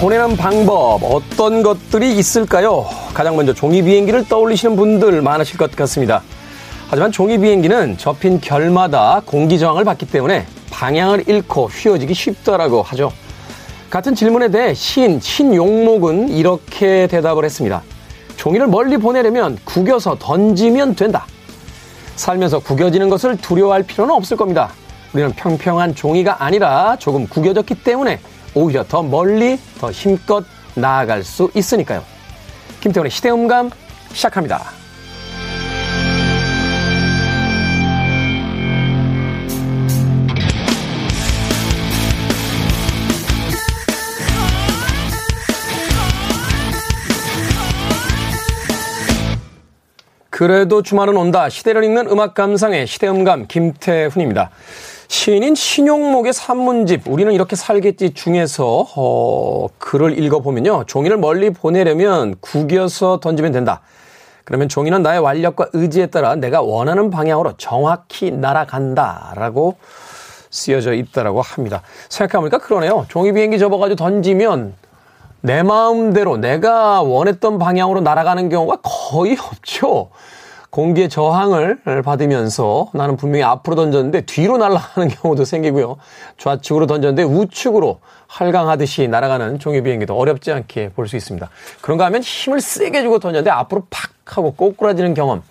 보내는 방법 어떤 것들이 있을까요? 가장 먼저 종이 비행기를 떠올리시는 분들 많으실 것 같습니다. 하지만 종이 비행기는 접힌 결마다 공기 저항을 받기 때문에 방향을 잃고 휘어지기 쉽다라고 하죠. 같은 질문에 대해 신, 신용목은 이렇게 대답을 했습니다. 종이를 멀리 보내려면 구겨서 던지면 된다. 살면서 구겨지는 것을 두려워할 필요는 없을 겁니다. 우리는 평평한 종이가 아니라 조금 구겨졌기 때문에 오히려 더 멀리 더 힘껏 나아갈 수 있으니까요. 김태훈의 시대음감 시작합니다. 그래도 주말은 온다. 시대를 읽는 음악 감상의 시대음감 김태훈입니다. 시인인 신용목의 산문집 우리는 이렇게 살겠지 중에서 어, 글을 읽어보면요. 종이를 멀리 보내려면 구겨서 던지면 된다. 그러면 종이는 나의 완력과 의지에 따라 내가 원하는 방향으로 정확히 날아간다라고 쓰여져 있다라고 합니다. 생각해보니까 그러네요. 종이 비행기 접어가지고 던지면 내 마음대로 내가 원했던 방향으로 날아가는 경우가 거의 없죠. 공기의 저항을 받으면서 나는 분명히 앞으로 던졌는데 뒤로 날아가는 경우도 생기고요. 좌측으로 던졌는데 우측으로 활강하듯이 날아가는 종이 비행기도 어렵지 않게 볼 수 있습니다. 그런가 하면 힘을 세게 주고 던졌는데 앞으로 팍 하고 꼬꾸라지는 경험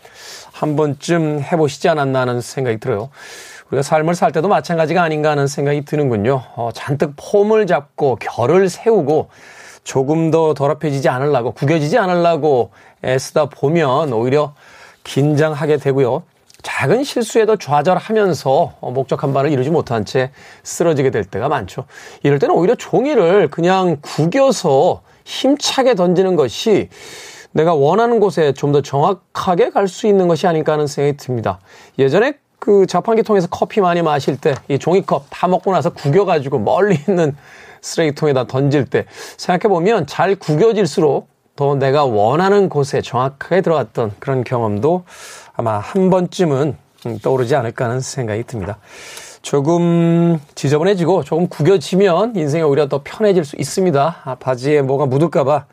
한 번쯤 해보시지 않았나 하는 생각이 들어요. 우리가 삶을 살 때도 마찬가지가 아닌가 하는 생각이 드는군요. 어, 잔뜩 폼을 잡고 결을 세우고 조금 더 더럽혀지지 않으려고 구겨지지 않으려고 애쓰다 보면 오히려 긴장하게 되고요. 작은 실수에도 좌절하면서 목적한 바를 이루지 못한 채 쓰러지게 될 때가 많죠. 이럴 때는 오히려 종이를 그냥 구겨서 힘차게 던지는 것이 내가 원하는 곳에 좀 더 정확하게 갈 수 있는 것이 아닐까 하는 생각이 듭니다. 예전에 그 자판기 통해서 커피 많이 마실 때 이 종이컵 다 먹고 나서 구겨가지고 멀리 있는 쓰레기통에다 던질 때 생각해 보면 잘 구겨질수록 더 내가 원하는 곳에 정확하게 들어갔던 그런 경험도 아마 한 번쯤은 떠오르지 않을까 하는 생각이 듭니다. 조금 지저분해지고 조금 구겨지면 인생이 오히려 더 편해질 수 있습니다. 아, 바지에 뭐가 묻을까봐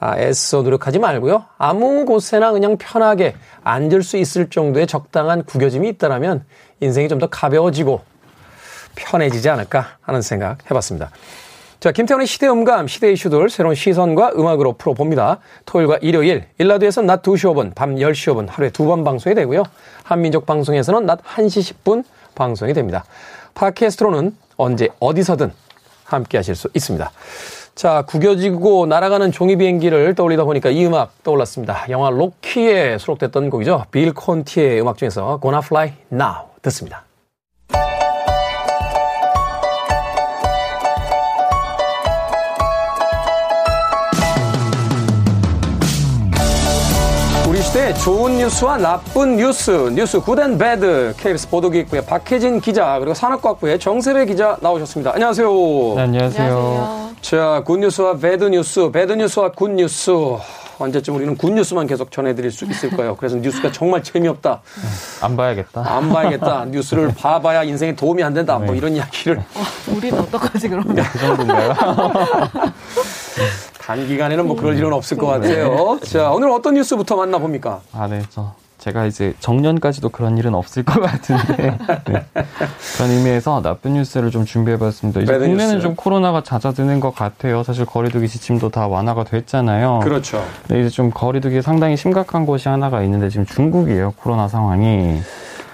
아, 애써 노력하지 말고요. 아무 곳에나 그냥 편하게 앉을 수 있을 정도의 적당한 구겨짐이 있다면 인생이 좀 더 가벼워지고 편해지지 않을까 하는 생각 해봤습니다. 자, 김태훈의 시대 음감, 시대 이슈들 새로운 시선과 음악으로 풀어봅니다. 토요일과 일요일, 일라드에서 낮 2시 5분, 밤 10시 5분 하루에 두 번 방송이 되고요. 한민족 방송에서는 낮 1시 10분 방송이 됩니다. 팟캐스트로는 언제 어디서든 함께 하실 수 있습니다. 자, 구겨지고 날아가는 종이 비행기를 떠올리다 보니까 이 음악 떠올랐습니다. 영화 로키에 수록됐던 곡이죠. 빌 콘티의 음악 중에서 Gonna Fly Now 듣습니다. 좋은 뉴스와 나쁜 뉴스, 뉴스 good and bad, KBS 보도기획부의 박혜진 기자, 그리고 산업과학부의 정세배 기자 나오셨습니다. 안녕하세요. 네, 안녕하세요. 자, 굿뉴스와 배드 뉴스, 배드 뉴스와 굿뉴스. 언제쯤 우리는 good news만 계속 전해드릴 수 있을까요? 그래서 뉴스가 정말 재미없다. 안 봐야겠다. 안 봐야겠다. 뉴스를 봐봐야 인생에 도움이 안 된다. 뭐 네. 뭐 이런 이야기를. 어, 우리는 어떡하지, 그러면? 그 정도인가요? 단기간에는 뭐 그럴 일은 없을 것 같아요. 네. 자, 오늘 어떤 뉴스부터 만나봅니까? 아, 네. 저 제가 이제 정년까지도 그런 일은 없을 것 같은데 네. 그런 의미에서 나쁜 뉴스를 좀 준비해봤습니다. 이제 국내는 뉴스. 좀 코로나가 잦아드는 것 같아요. 사실 거리두기 지침도 다 완화가 됐잖아요. 그렇죠. 네, 이제 좀 거리두기 상당히 심각한 곳이 하나가 있는데 지금 중국이에요. 코로나 상황이.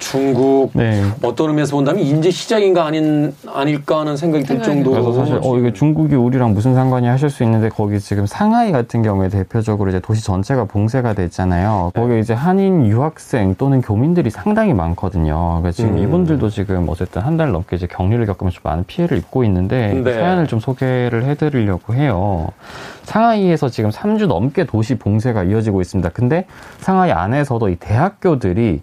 중국 네. 어떤 의미에서 본다면 인제 시작인가 아닌 아닐까 하는 생각이 들 정도로 그래서 사실 어 이게 중국이 우리랑 무슨 상관이 하실 수 있는데 거기 지금 상하이 같은 경우에 대표적으로 이제 도시 전체가 봉쇄가 됐잖아요. 네. 거기 이제 한인 유학생 또는 교민들이 상당히 많거든요. 그러니까 지금 음. 이분들도 지금 어쨌든 한 달 넘게 이제 격리를 겪으면서 많은 피해를 입고 있는데 네. 사연을 좀 소개를 해드리려고 해요. 상하이에서 지금 3주 넘게 도시 봉쇄가 이어지고 있습니다. 근데 상하이 안에서도 이 대학교들이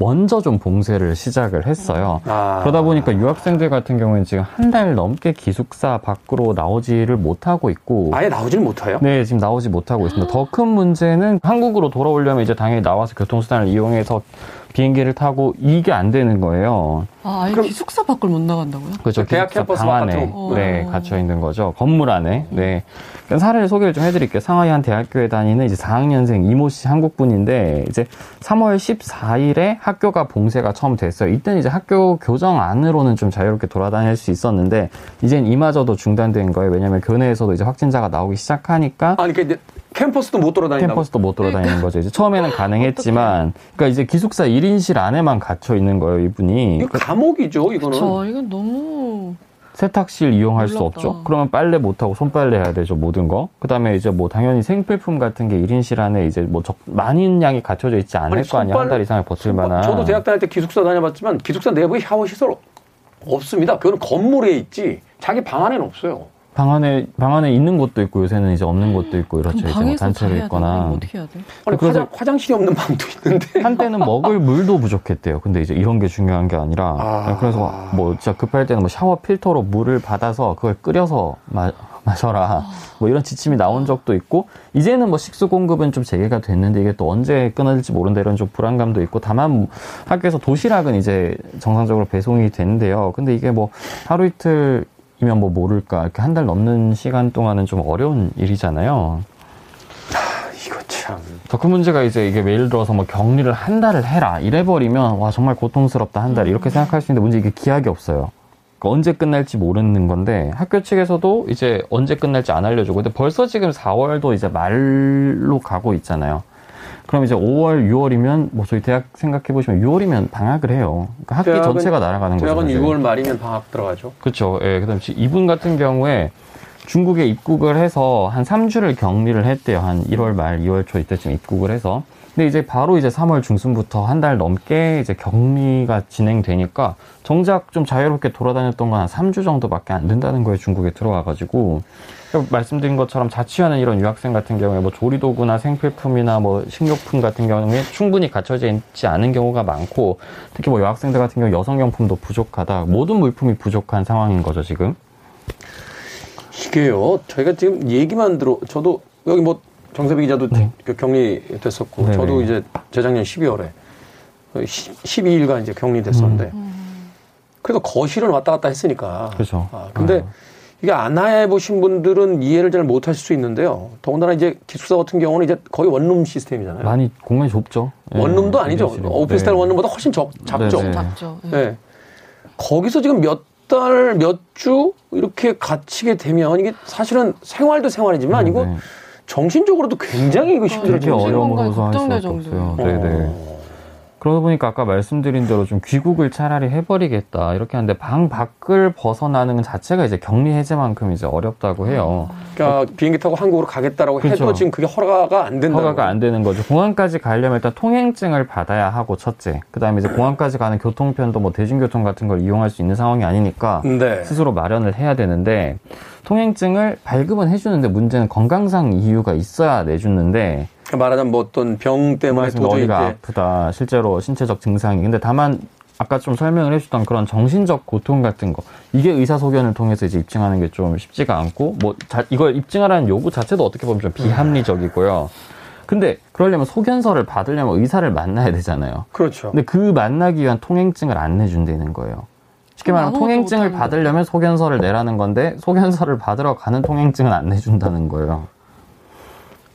먼저 좀 봉쇄를 시작을 했어요. 아. 그러다 보니까 유학생들 같은 경우에는 지금 한 달 넘게 기숙사 밖으로 나오지를 못하고 있고 아예 나오질 못해요? 네, 지금 나오지 못하고 있습니다. 더 큰 문제는 한국으로 돌아오려면 이제 당연히 나와서 교통수단을 이용해서 비행기를 타고 이게 안 되는 거예요. 아, 아예 그럼 기숙사 밖을 못 나간다고요? 그렇죠. 대학 캠퍼스 방 안에 네, 갇혀 있는 거죠. 건물 안에. 네. 사례를 소개를 좀 해드릴게요. 상하이 한 대학교에 다니는 이제 4학년생 이모 씨 한국분인데 이제 3월 14일에 학교가 봉쇄가 처음 됐어요. 이때는 이제 학교 교정 안으로는 좀 자유롭게 돌아다닐 수 있었는데 이젠 이마저도 중단된 거예요. 왜냐하면 교내에서도 이제 확진자가 나오기 시작하니까. 아니 그러니까 캠퍼스도 못 돌아다닌다. 캠퍼스도 못 돌아다니는 거죠. 이제 처음에는 가능했지만, 그러니까 이제 기숙사 1인실 안에만 갇혀 있는 거예요, 이분이. 이거 감옥이죠, 이거는. 저 이건 너무 세탁실 이용할 놀랍다. 수 없죠. 그러면 빨래 못 하고 손빨래 해야 되죠, 모든 거. 그다음에 이제 뭐 당연히 생필품 같은 게 1인실 안에 이제 뭐 적, 많은 양이 갖춰져 있지 않을 아니, 거 아니야. 한 달 이상을 버틸 만한. 저도 대학 다닐 때 기숙사 다녀봤지만 기숙사 내부에 샤워 시설 없습니다. 그거는 건물에 있지 자기 방 안에는 없어요. 방 안에 방 안에 있는 곳도 있고 요새는 이제 없는 곳도 있고 이렇죠. 이제 뭐 단체로 있거나. 어떻게 해야 돼? 아니, 화장, 화장실이 없는 방도 있는데. 한때는 먹을 물도 부족했대요. 근데 이제 이런 게 중요한 게 아니라 아... 그래서 뭐 진짜 급할 때는 뭐 샤워 필터로 물을 받아서 그걸 끓여서 마, 마셔라. 뭐 이런 지침이 나온 적도 있고 이제는 뭐 식수 공급은 좀 재개가 됐는데 이게 또 언제 끊어질지 모른다 이런 좀 불안감도 있고 다만 학교에서 도시락은 이제 정상적으로 배송이 되는데요. 근데 이게 뭐 하루 이틀 이면 뭐 모를까 이렇게 한 달 넘는 시간 동안은 좀 어려운 일이잖아요. 아, 이거 참. 더 큰 문제가 이제 이게 예를 들어서 뭐 격리를 한 달을 해라 이래버리면 와 정말 고통스럽다 한 달 이렇게 생각할 수 있는데 문제 이게 기약이 없어요. 그러니까 언제 끝날지 모르는 건데 학교 측에서도 이제 언제 끝날지 안 알려주고 근데 벌써 지금 4월도 이제 말로 가고 있잖아요. 그럼 이제 5월, 6월이면 뭐 저희 대학 생각해 보시면 6월이면 방학을 해요. 그러니까 학기 대학은, 전체가 날아가는 거죠. 대학은 6월 말이면 방학 들어가죠. 그렇죠. 예. 그다음에 이분 같은 경우에 중국에 입국을 해서 한 3주를 격리를 했대요. 한 1월 말, 2월 초 이때쯤 입국을 해서. 근데 이제 바로 이제 3월 중순부터 한 달 넘게 이제 격리가 진행되니까 정작 좀 자유롭게 돌아다녔던 건 한 3주 정도밖에 안 된다는 거예요. 중국에 들어와가지고. 말씀드린 것처럼 자취하는 이런 유학생 같은 경우에 뭐 조리도구나 생필품이나 뭐 식료품 같은 경우에 충분히 갖춰져 있지 않은 경우가 많고 특히 뭐 여학생들 같은 경우 여성용품도 부족하다. 모든 물품이 부족한 상황인 거죠, 지금. 이게요. 저희가 지금 얘기만 들어 저도 여기 뭐 정세비 기자도 네. 그 격리됐었고 네네. 저도 이제 재작년 12월에 12일간 이제 격리됐었는데 음. 그래도 거실을 왔다 갔다 했으니까. 그렇죠. 아, 근데 아. 이게 안 해보신 분들은 이해를 잘 못하실 수 있는데요. 더군다나 이제 기숙사 같은 경우는 이제 거의 원룸 시스템이잖아요. 많이 공간이 좁죠. 원룸도 네, 아니죠. 오피스텔 네. 원룸보다 훨씬 적, 작죠. 네. 작죠. 네. 네. 거기서 지금 몇 달, 몇 주 이렇게 갇히게 되면 이게 사실은 생활도 생활이지만 네, 이거 네. 정신적으로도 굉장히 이거 힘들죠. 어려움으로서 할 수밖에 없어요. 네네. 어. 그러다 보니까 아까 말씀드린 대로 좀 귀국을 차라리 해버리겠다 이렇게 하는데 방 밖을 벗어나는 자체가 이제 격리 해제만큼 이제 어렵다고 해요. 그러니까 비행기 타고 한국으로 가겠다라고 그렇죠. 해도 지금 그게 허가가 안 된다. 허가가 안 되는 거죠. 공항까지 가려면 일단 통행증을 받아야 하고 첫째. 그다음에 이제 공항까지 가는 교통편도 뭐 대중교통 같은 걸 이용할 수 있는 상황이 아니니까 네. 스스로 마련을 해야 되는데 통행증을 발급은 해주는데 문제는 건강상 이유가 있어야 내주는데 말하자면 뭐 어떤 병 때문에 도저히 머리가 아프다 실제로 신체적 증상이 근데 다만 아까 좀 설명을 해주던 그런 정신적 고통 같은 거 이게 의사소견을 통해서 이제 입증하는 게 좀 쉽지가 않고 뭐 자, 이걸 입증하라는 요구 자체도 어떻게 보면 좀 비합리적이고요. 근데 그러려면 소견서를 받으려면 의사를 만나야 되잖아요. 그렇죠. 근데 그 만나기 위한 통행증을 안 내준다는 거예요. 쉽게 말하면 통행증을 받으려면 소견서를 내라는 건데 소견서를 받으러 가는 통행증은 안 내준다는 거예요.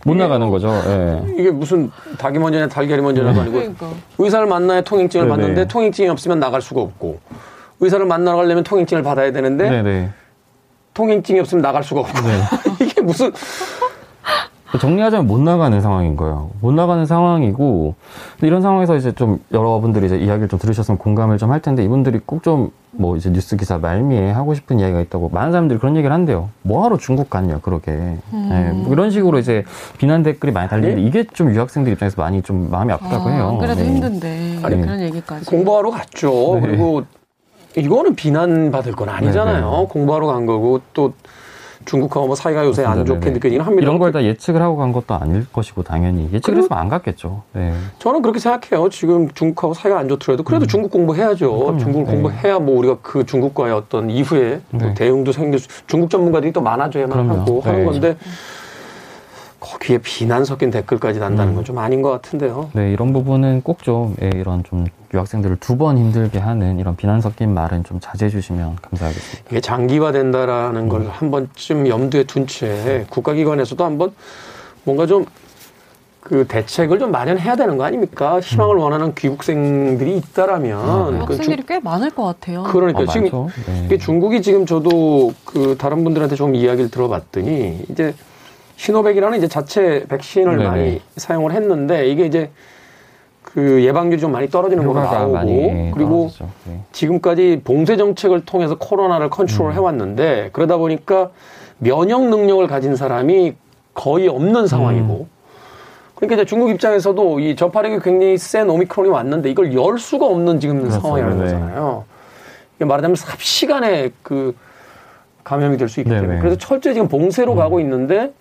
못 나가는 거죠. 예. 이게 무슨 닭이 먼저냐 달걀이 먼저냐도 아니고 그러니까. 의사를 만나야 통행증을 네네. 받는데 통행증이 없으면 나갈 수가 없고 의사를 만나러 가려면 통행증을 받아야 되는데 네네. 통행증이 없으면 나갈 수가 없고 네. 이게 무슨 정리하자면 못 나가는 상황인 거예요. 못 나가는 상황이고 이런 상황에서 이제 좀 여러분들이 이제 이야기를 좀 들으셨으면 공감을 좀 할 텐데 이분들이 꼭 좀 뭐 이제 뉴스 기사 말미에 하고 싶은 이야기가 있다고 많은 사람들이 그런 얘기를 한대요. 뭐하러 중국 갔냐 그러게 음. 네, 뭐 이런 식으로 이제 비난 댓글이 많이 달리는데 네? 이게 좀 유학생들 입장에서 많이 좀 마음이 아프다고 아, 해요. 그래도 네. 힘든데 아니, 그런 얘기까지 공부하러 갔죠. 네. 그리고 이거는 비난 받을 건 아니잖아요. 네, 네. 공부하러 간 거고 또 중국하고 뭐 사이가 요새 안 좋게 느껴지긴 합니다. 이런 걸 다 예측을 하고 간 것도 아닐 것이고 당연히 예측을 했으면 안 갔겠죠. 네. 저는 그렇게 생각해요. 지금 중국하고 사이가 안 좋더라도 그래도 음. 중국 공부해야죠. 음, 중국을 네. 공부해야 뭐 우리가 그 중국과의 어떤 이후에 네. 대응도 생길 수, 중국 전문가들이 또 많아져야만 그럼요. 하고 하는 네. 건데 거기에 비난 섞인 댓글까지 난다는 음. 건좀 아닌 것 같은데요. 네, 이런 부분은 꼭좀 예, 이런 좀 유학생들을 두 번 힘들게 하는 이런 비난 섞인 말은 좀 자제해 주시면 감사하겠습니다. 이게 장기화된다라는 음. 걸한 번쯤 염두에 둔 채 국가기관에서도 한번 뭔가 좀 그 대책을 좀 마련해야 되는 거 아닙니까? 희망을 음. 원하는 귀국생들이 있다라면 아, 네. 학생들이 그꽤 많을 것 같아요. 그러니까 어, 지금 네. 중국이 지금 저도 그 다른 분들한테 좀 이야기를 들어봤더니 이제 시노백이라는 이제 자체 백신을 네네. 많이 사용을 했는데 이게 이제 그 예방률이 좀 많이 떨어지는 걸로 나오고 그리고 네. 지금까지 봉쇄 정책을 통해서 코로나를 컨트롤 음. 해왔는데 그러다 보니까 면역 능력을 가진 사람이 거의 없는 상황이고 음. 그러니까 이제 중국 입장에서도 이 전파력이 굉장히 센 오미크론이 왔는데 이걸 열 수가 없는 지금 그렇죠. 상황이라는 네. 거잖아요. 이게 말하자면 삽시간에 그 감염이 될 수 있기 때문에 그래서 철저히 지금 봉쇄로 음. 가고 있는데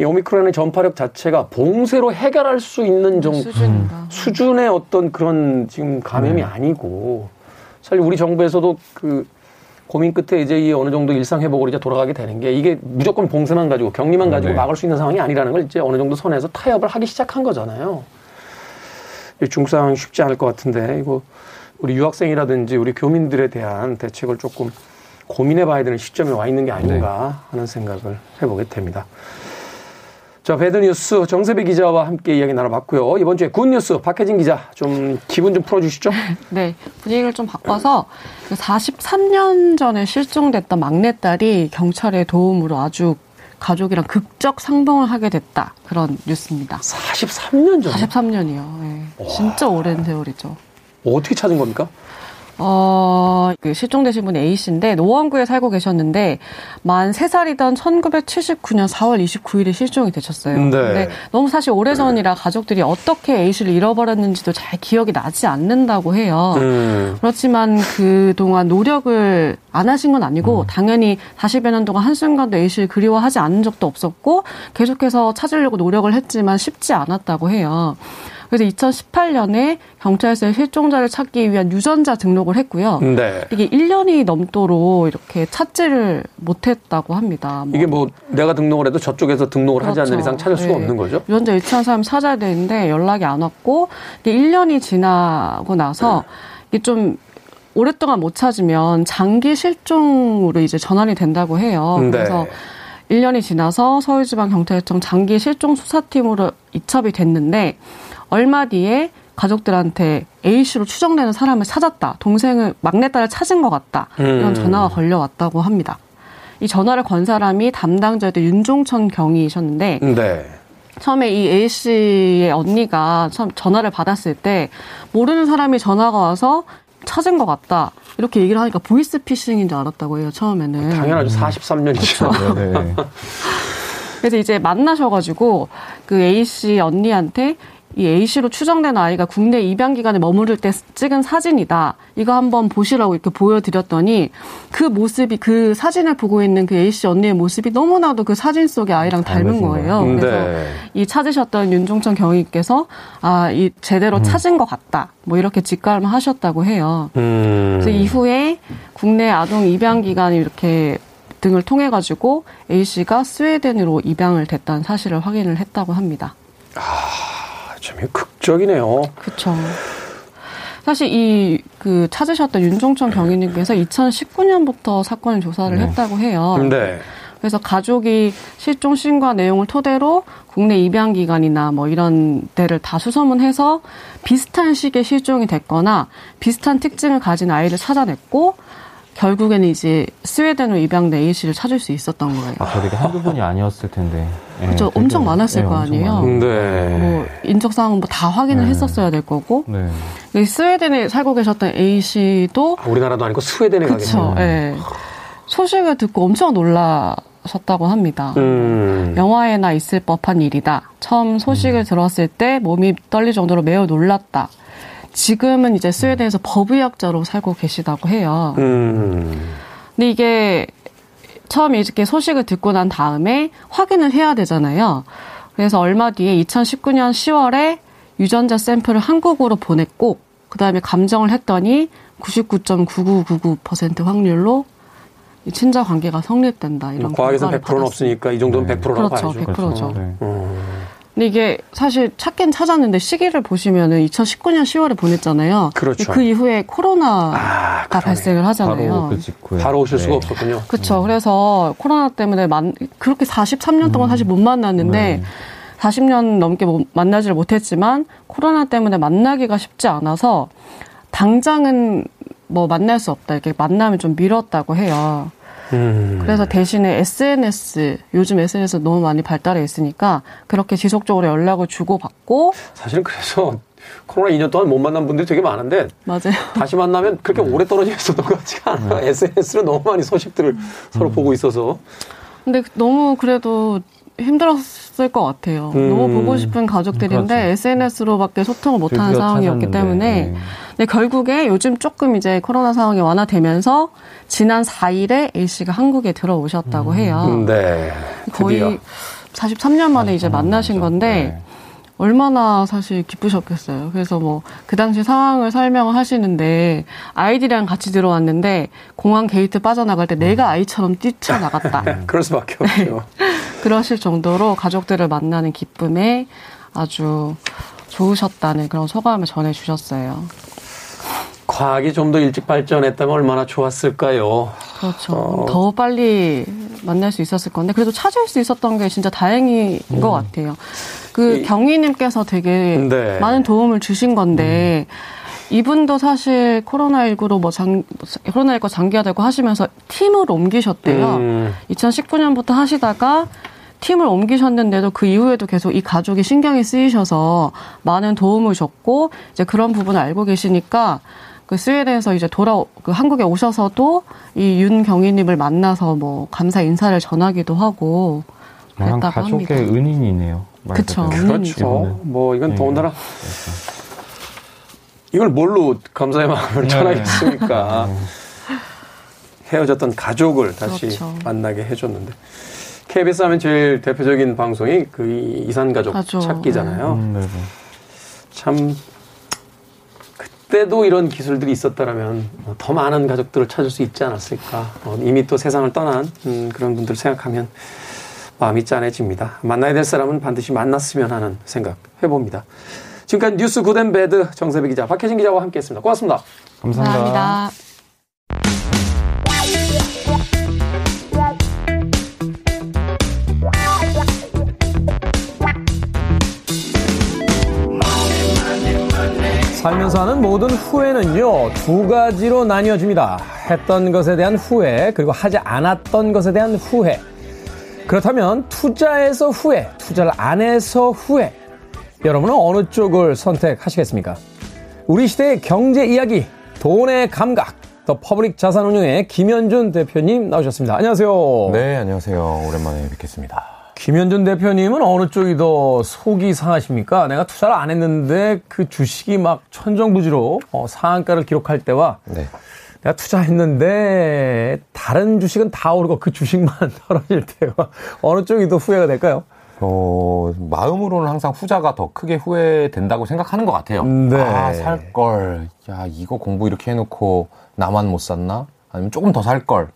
이 오미크론의 전파력 자체가 봉쇄로 해결할 수 있는 정 수준인가. 수준의 어떤 그런 지금 감염이 네. 아니고 사실 우리 정부에서도 그 고민 끝에 이제 이 어느 정도 일상 회복으로 이제 돌아가게 되는 게 이게 무조건 봉쇄만 가지고 격리만 가지고 네. 막을 수 있는 상황이 아니라는 걸 이제 어느 정도 선에서 타협을 하기 시작한 거잖아요. 중국 상황이 쉽지 않을 것 같은데 이거 우리 유학생이라든지 우리 교민들에 대한 대책을 조금 고민해 봐야 되는 시점에 와 있는 게 아닌가 네. 하는 생각을 해보게 됩니다. 자, 배드뉴스 정세배 기자와 함께 이야기 나눠봤고요. 이번 주에 굿뉴스 박혜진 기자 좀 기분 좀 풀어주시죠. 네, 분위기를 좀 바꿔서 43년 전에 실종됐던 막내딸이 경찰의 도움으로 아주 가족이랑 극적 상봉을 하게 됐다. 그런 뉴스입니다. 43년 전? 43년이요. 네. 진짜 오랜 세월이죠. 어떻게 찾은 겁니까? 어, 그 실종되신 분이 A씨인데 노원구에 살고 계셨는데 만 3살이던 1979년 4월 29일에 실종이 되셨어요. 네. 근데 너무 사실 오래전이라 가족들이 어떻게 A씨를 잃어버렸는지도 잘 기억이 나지 않는다고 해요. 음. 그렇지만 그동안 노력을 안 하신 건 아니고 음. 당연히 40여 년 동안 한순간도 A씨를 그리워하지 않은 적도 없었고 계속해서 찾으려고 노력을 했지만 쉽지 않았다고 해요. 그래서 2018년에 경찰서에 실종자를 찾기 위한 유전자 등록을 했고요. 네. 이게 1년이 넘도록 이렇게 찾지를 못했다고 합니다. 뭐. 이게 뭐 내가 등록을 해도 저쪽에서 등록을 그렇죠. 하지 않는 그렇죠. 이상 찾을 수가 네. 없는 거죠? 유전자 일치한 사람 찾아야 되는데 연락이 안 왔고 이게 1년이 지나고 나서 이게 좀 오랫동안 못 찾으면 장기 실종으로 이제 전환이 된다고 해요. 네. 그래서 1년이 지나서 서울지방경찰청 장기 실종 수사팀으로 이첩이 됐는데 얼마 뒤에 가족들한테 A씨로 추정되는 사람을 찾았다. 동생을 막내딸을 찾은 것 같다. 이런 음. 전화가 걸려왔다고 합니다. 이 전화를 건 사람이 담당자였던 윤종천 경위이셨는데 네. 처음에 이 A씨의 언니가 처음 전화를 받았을 때 모르는 사람이 전화가 와서 찾은 것 같다. 이렇게 얘기를 하니까 보이스피싱인 줄 알았다고 해요, 처음에는. 당연하죠. 43년이죠. 네. 그래서 이제 만나셔가지고 그 A씨 언니한테 이 A씨로 추정된 아이가 국내 입양 기간에 머무를 때 찍은 사진이다. 이거 한번 보시라고 이렇게 보여드렸더니 그 모습이 그 사진을 보고 있는 그 A씨 언니의 모습이 너무나도 그 사진 속의 아이랑 닮은 거예요. 네. 그래서 이 찾으셨던 윤종천 경위께서 아, 이 제대로 음. 찾은 것 같다. 뭐 이렇게 직감하셨다고 해요. 음. 그래서 이후에 국내 아동 입양 기간이 이렇게 등을 통해 가지고 A 씨가 스웨덴으로 입양을 됐다는 사실을 확인을 했다고 합니다. 아. 참 극적이네요. 그렇죠. 사실 이 그 찾으셨던 윤종천 경위님께서 2019년부터 사건을 조사를 네. 했다고 해요. 네. 그래서 가족이 실종 신고 내용을 토대로 국내 입양 기관이나 뭐 이런 데를 다 수소문해서 비슷한 시기에 실종이 됐거나 비슷한 특징을 가진 아이를 찾아냈고 결국에는 이제 스웨덴으로 입양된 A 씨를 찾을 수 있었던 거예요. 아, 저게 한두 분이 아니었을 텐데. 예, 그렇죠. 엄청 많았을 네, 거 아니에요. 네. 뭐 인적 사항은 뭐다 확인을 네. 했었어야 될 거고. 네. 스웨덴에 살고 계셨던 A 씨도 아, 우리나라도 아니고 스웨덴에 가겠네요. 네. 소식을 듣고 엄청 놀라 셨다고 합니다. 음. 영화에나 있을 법한 일이다. 처음 소식을 음. 들었을 때 몸이 떨릴 정도로 매우 놀랐다. 지금은 이제 스웨덴에서 법의학자로 살고 계시다고 해요. 음. 근데 이게 처음에 이렇게 소식을 듣고 난 다음에 확인을 해야 되잖아요. 그래서 얼마 뒤에 2019년 10월에 유전자 샘플을 한국으로 보냈고 그다음에 감정을 했더니 99.9999% 확률로 친자 관계가 성립된다 이런 과학에서 100%는 없으니까 이 정도는 네. 100%라고 그렇죠, 봐야죠. 100%죠. 그렇죠. 네. 음. 근데 이게 사실 찾긴 찾았는데 시기를 보시면은 2019년 10월에 보냈잖아요. 그렇죠. 그 이후에 코로나가 아, 발생을 하잖아요. 바로, 그 바로 오실 네. 수가 없었군요. 그렇죠. 음. 그래서 코로나 때문에 만, 그렇게 43년 동안 음. 사실 못 만났는데 네. 40년 넘게 만나지를 못했지만 코로나 때문에 만나기가 쉽지 않아서 당장은 뭐 만날 수 없다 이렇게 만남을 좀 미뤘다고 해요. 음. 그래서 대신에 SNS 요즘 SNS 너무 많이 발달해 있으니까 그렇게 지속적으로 연락을 주고 받고 사실은 그래서 코로나 2년 동안 못 만난 분들이 되게 많은데 맞아요. 다시 만나면 그렇게 오래 떨어져 있었던 것 같지가 않아요. 음. SNS로 너무 많이 소식들을 음. 서로 보고 있어서. 근데 너무 그래도 힘들었을 것 같아요. 음. 너무 보고 싶은 가족들인데 그렇죠. SNS로밖에 소통을 못하는 상황이었기 찾았는데. 때문에 네. 근데 결국에 요즘 조금 이제 코로나 상황이 완화되면서 지난 4일에 A 씨가 한국에 들어오셨다고 해요. 음, 네. 거의 43년 만에 이제 만나신 건데 네. 얼마나 사실 기쁘셨겠어요. 그래서 뭐 그 당시 상황을 설명을 하시는데 아이들이랑 같이 들어왔는데 공항 게이트 빠져나갈 때 내가 아이처럼 뛰쳐나갔다. 그럴 수밖에 없죠. 그러실 정도로 가족들을 만나는 기쁨에 아주 좋으셨다는 그런 소감을 전해주셨어요. 과학이 좀 더 일찍 발전했다면 얼마나 좋았을까요? 그렇죠. 어. 더 빨리 만날 수 있었을 건데 그래도 찾을 수 있었던 게 진짜 다행인 음. 것 같아요. 그 이, 경위님께서 되게 네. 많은 도움을 주신 건데 음. 이분도 사실 코로나19로 뭐 장, 코로나19 장기화되고 하시면서 팀을 옮기셨대요. 음. 2019년부터 하시다가 팀을 옮기셨는데도 그 이후에도 계속 이 가족이 신경이 쓰이셔서 많은 도움을 줬고 이제 그런 부분을 알고 계시니까 그 스웨덴에서 이제 돌아 그 한국에 오셔서도 이 윤경희님을 만나서 뭐 감사 인사를 전하기도 하고 그랬다고 가족의 합니다. 은인이네요. 그렇죠. 그렇죠. 뭐 이건 네. 더군다나 이걸 뭘로 감사의 마음을 네. 전하겠습니까? 네. 헤어졌던 가족을 다시 그렇죠. 만나게 해줬는데 KBS 하면 제일 대표적인 방송이 그 이산 가족 가족. 찾기잖아요. 음, 네, 네. 참 그때도 이런 기술들이 있었다면 더 많은 가족들을 찾을 수 있지 않았을까. 어, 이미 또 세상을 떠난 음, 그런 분들 생각하면 마음이 짠해집니다. 만나야 될 사람은 반드시 만났으면 하는 생각 해봅니다. 지금까지 뉴스 good and bad 정세배 기자, 박혜진 기자와 함께했습니다. 고맙습니다. 감사합니다. 감사합니다. 살면서 하는 모든 후회는요, 두 가지로 나뉘어집니다. 했던 것에 대한 후회, 그리고 하지 않았던 것에 대한 후회. 그렇다면 투자에서 후회, 투자를 안 해서 후회. 여러분은 어느 쪽을 선택하시겠습니까? 우리 시대의 경제 이야기, 돈의 감각, 더 퍼블릭 자산운용의 김현준 대표님 나오셨습니다. 안녕하세요. 네, 안녕하세요. 오랜만에 뵙겠습니다. 김현준 대표님은 어느 쪽이 더 속이 상하십니까? 내가 투자를 안 했는데 그 주식이 막 천정부지로 어, 상한가를 기록할 때와 네. 내가 투자했는데 다른 주식은 다 오르고 그 주식만 떨어질 때와 어느 쪽이 더 후회가 될까요? 어, 마음으로는 항상 후자가 더 크게 후회된다고 생각하는 것 같아요. 네. 아, 살 걸. 야, 이거 공부 이렇게 해놓고 나만 못 샀나? 아니면 조금 더 살 걸.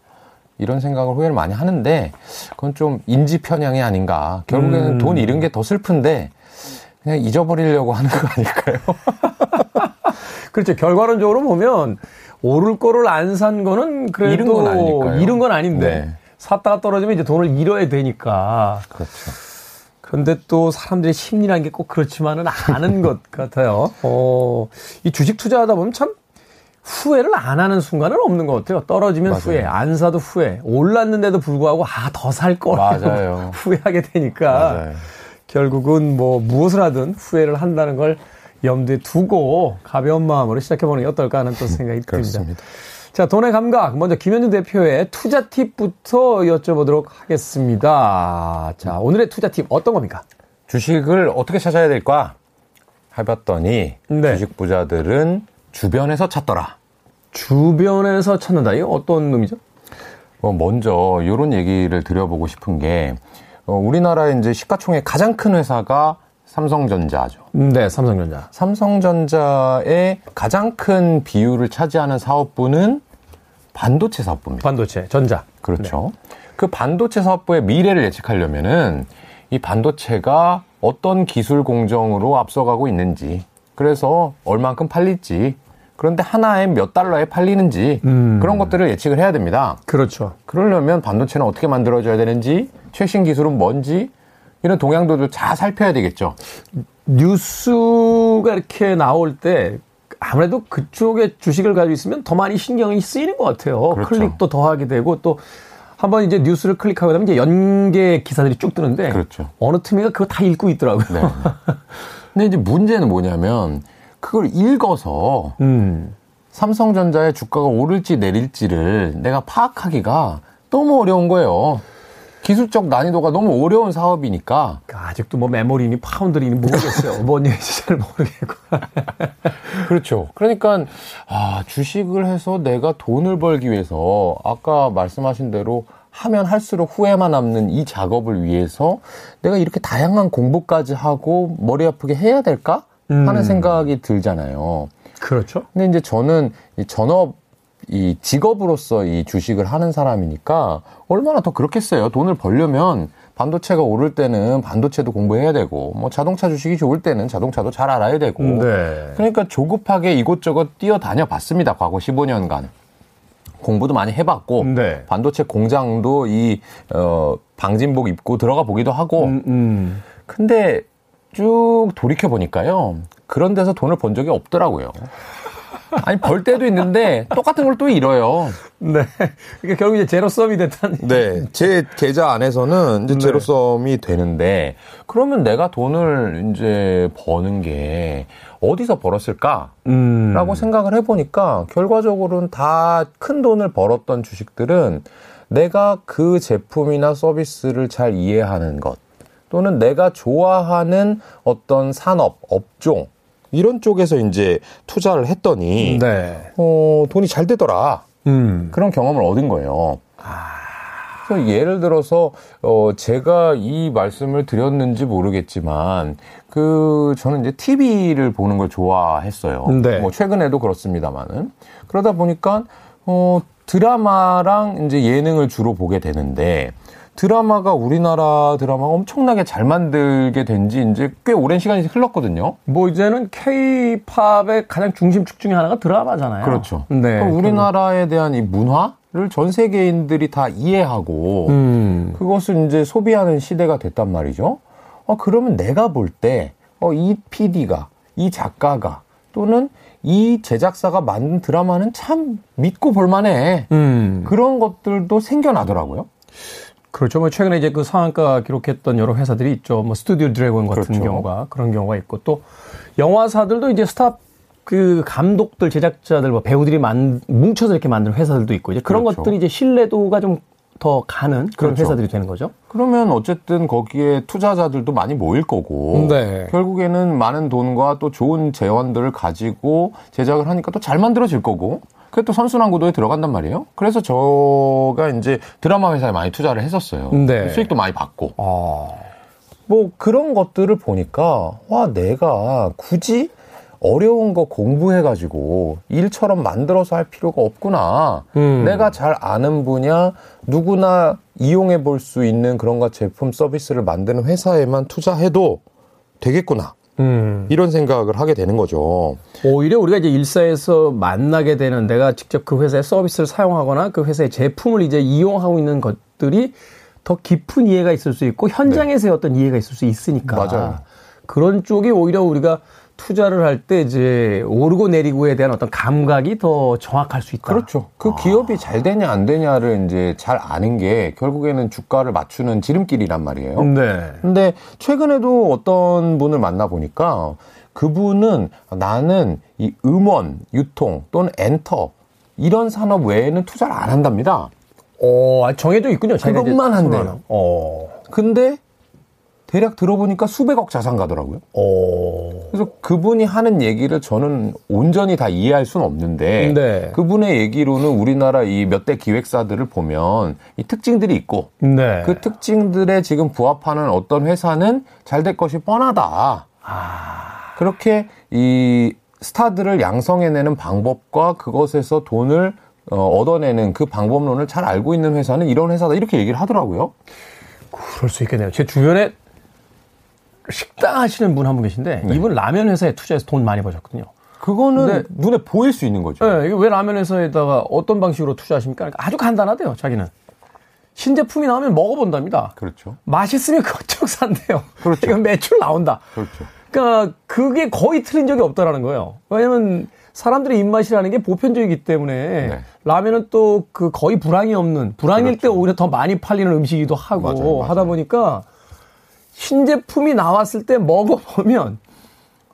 이런 생각을 후회를 많이 하는데 그건 좀 인지 편향이 아닌가. 결국에는 음. 돈 잃은 게 더 슬픈데 그냥 잊어버리려고 하는 거 아닐까요? 그렇죠. 결과론적으로 보면 오를 거를 안 산 거는 그래도 잃은 건 아니니까요. 잃은 건 아닌데 네. 샀다가 떨어지면 이제 돈을 잃어야 되니까. 그렇죠. 그런데 또 사람들의 심리라는 게 꼭 그렇지만은 않은 것 같아요. 어, 이 주식 투자하다 보면 참 후회를 안 하는 순간은 없는 것 같아요. 떨어지면 맞아요. 후회, 안 사도 후회, 올랐는데도 불구하고 아 더 살 걸. 맞아요. 후회하게 되니까 맞아요. 결국은 뭐 무엇을 하든 후회를 한다는 걸 염두에 두고 가벼운 마음으로 시작해보는 게 어떨까 하는 또 생각이 듭니다. 자, 돈의 감각. 먼저 김현준 대표의 투자 팁부터 여쭤보도록 하겠습니다. 자, 오늘의 투자 팁 어떤 겁니까? 주식을 어떻게 찾아야 될까? 해봤더니 네. 주식 부자들은 주변에서 찾더라. 주변에서 찾는다. 이거 어떤 의미죠? 어, 먼저 이런 얘기를 드려보고 싶은 게 어, 우리나라의 이제 시가총액 가장 큰 회사가 삼성전자죠. 네, 삼성전자. 삼성전자의 가장 큰 비율을 차지하는 사업부는 반도체 사업부입니다. 반도체, 전자. 그렇죠. 네. 그 반도체 사업부의 미래를 예측하려면은 이 반도체가 어떤 기술 공정으로 앞서가고 있는지, 그래서 얼만큼 팔릴지, 그런데 하나에 몇 달러에 팔리는지 음. 그런 것들을 예측을 해야 됩니다. 그렇죠. 그러려면 반도체는 어떻게 만들어져야 되는지, 최신 기술은 뭔지 이런 동향도를 잘 살펴야 되겠죠. 뉴스가 이렇게 나올 때 아무래도 그쪽에 주식을 가지고 있으면 더 많이 신경이 쓰이는 것 같아요. 그렇죠. 클릭도 더 하게 되고 또 한번 이제 뉴스를 클릭하게 되면 이제 연계 기사들이 쭉 뜨는데 그렇죠. 어느 틈이가 그거 다 읽고 있더라고요. 네. 근데 이제 문제는 뭐냐면 그걸 읽어서 음. 삼성전자의 주가가 오를지 내릴지를 내가 파악하기가 너무 어려운 거예요. 기술적 난이도가 너무 어려운 사업이니까. 그러니까 아직도 뭐 메모리니 파운드리니 모르겠어요. 뭔 얘기인지 잘 모르겠고. 그렇죠. 그러니까, 아, 주식을 해서 내가 돈을 벌기 위해서 아까 말씀하신 대로 하면 할수록 후회만 남는 이 작업을 위해서 내가 이렇게 다양한 공부까지 하고 머리 아프게 해야 될까? 하는 음. 생각이 들잖아요. 그렇죠. 근데 이제 저는 전업 이 직업으로서 이 주식을 하는 사람이니까 얼마나 더 그렇겠어요. 돈을 벌려면 반도체가 오를 때는 반도체도 공부해야 되고 뭐 자동차 주식이 좋을 때는 자동차도 잘 알아야 되고 네. 그러니까 조급하게 이곳저곳 뛰어다녀 봤습니다. 과거 15년간. 공부도 많이 해봤고 네. 반도체 공장도 이 어, 방진복 입고 들어가 보기도 하고 음, 음. 근데 쭉 돌이켜 보니까요 그런 데서 돈을 번 적이 없더라고요. 아니 벌 때도 있는데 똑같은 걸 또 잃어요. 네. 그러니까 결국 이제 제로섬이 됐다는. 네. 제 계좌 안에서는 이제 네. 제로섬이 되는데 그러면 내가 돈을 이제 버는 게 어디서 벌었을까라고 음. 생각을 해보니까 결과적으로는 다 큰 돈을 벌었던 주식들은 내가 그 제품이나 서비스를 잘 이해하는 것 또는 내가 좋아하는 어떤 산업, 업종 이런 쪽에서 이제 투자를 했더니 네. 어, 돈이 잘 되더라. 음. 그런 경험을 얻은 거예요. 아. 그래서 예를 들어서 어 제가 이 말씀을 드렸는지 모르겠지만 그 저는 이제 TV를 보는 걸 좋아했어요. 네. 뭐 최근에도 그렇습니다만은 그러다 보니까 어 드라마랑 이제 예능을 주로 보게 되는데 드라마가 우리나라 드라마가 엄청나게 잘 만들게 된 지 이제 꽤 오랜 시간이 흘렀거든요. 뭐 이제는 케이팝의 가장 중심축 중에 하나가 드라마잖아요. 그렇죠. 네. 우리나라에 대한 이 문화 를 전 세계인들이 다 이해하고 음. 그것을 이제 소비하는 시대가 됐단 말이죠. 어, 그러면 내가 볼 때, 어, 이 PD가, 이 작가가, 또는 이 제작사가 만든 드라마는 참 믿고 볼만해. 음. 그런 것들도 생겨나더라고요. 그렇죠. 뭐 최근에 이제 그 상한가 기록했던 여러 회사들이 있죠. 뭐 스튜디오 드래곤 같은 그렇죠. 경우가 그런 경우가 있고 또 영화사들도 이제 스타 그 감독들, 제작자들, 뭐 배우들이 만, 뭉쳐서 이렇게 만드는 회사들도 있고 이제 그런 그렇죠. 것들이 이제 신뢰도가 좀 더 가는 그런 그렇죠. 회사들이 되는 거죠. 그러면 어쨌든 거기에 투자자들도 많이 모일 거고 네. 결국에는 많은 돈과 또 좋은 재원들을 가지고 제작을 하니까 또 잘 만들어질 거고 그게 또 선순환 구도에 들어간단 말이에요. 그래서 저가 이제 드라마 회사에 많이 투자를 했었어요. 네. 수익도 많이 받고. 아. 뭐 그런 것들을 보니까 와 내가 굳이 어려운 거 공부해가지고 일처럼 만들어서 할 필요가 없구나. 음. 내가 잘 아는 분야 누구나 이용해 볼 수 있는 그런 것 제품 서비스를 만드는 회사에만 투자해도 되겠구나. 음. 이런 생각을 하게 되는 거죠. 오히려 우리가 이제 일사에서 만나게 되는 내가 직접 그 회사의 서비스를 사용하거나 그 회사의 제품을 이제 이용하고 있는 것들이 더 깊은 이해가 있을 수 있고 현장에서의 네. 어떤 이해가 있을 수 있으니까 맞아요. 그런 쪽이 오히려 우리가 투자를 할 때 이제 오르고 내리고에 대한 어떤 감각이 더 정확할 수 있다. 그렇죠. 그 아. 기업이 잘 되냐 안 되냐를 이제 잘 아는 게 결국에는 주가를 맞추는 지름길이란 말이에요. 네. 근데 최근에도 어떤 분을 만나 보니까 그분은 나는 이 음원, 유통 또는 엔터 이런 산업 외에는 투자를 안 한답니다. 어, 아, 정해져 있군요. 그것만 한대요. 어. 근데 대략 들어보니까 수백억 자산 가더라고요. 오. 그래서 그분이 하는 얘기를 저는 온전히 다 이해할 수는 없는데 네. 그분의 얘기로는 우리나라 이 몇 대 기획사들을 보면 이 특징들이 있고 네. 그 특징들에 지금 부합하는 어떤 회사는 잘 될 것이 뻔하다. 아. 그렇게 이 스타들을 양성해내는 방법과 그것에서 돈을 어, 얻어내는 그 방법론을 잘 알고 있는 회사는 이런 회사다 이렇게 얘기를 하더라고요. 그럴 수 있겠네요. 제 주변에 식당 하시는 분 한 분 계신데 네. 이분 라면 회사에 투자해서 돈 많이 버셨거든요. 그거는 눈에 보일 수 있는 거죠. 네, 왜 라면 회사에다가 어떤 방식으로 투자하십니까? 그러니까 아주 간단하대요, 자기는. 신제품이 나오면 먹어본답니다. 그렇죠. 맛있으면 그것저것 산대요. 그렇죠. 이건 매출 나온다. 그렇죠. 그러니까 그게 거의 틀린 적이 없다라는 거예요. 왜냐면 사람들의 입맛이라는 게 보편적이기 때문에 네. 라면은 또 그 거의 불황이 없는 불황일 그렇죠. 때 오히려 더 많이 팔리는 음식이기도 하고 맞아요, 맞아요. 하다 보니까 신제품이 나왔을 때 먹어보면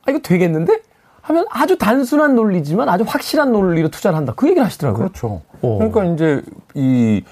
아 이거 되겠는데 하면 아주 단순한 논리지만 아주 확실한 논리로 투자를 한다 그 얘기를 하시더라고요. 그렇죠. 오. 그러니까 이제 이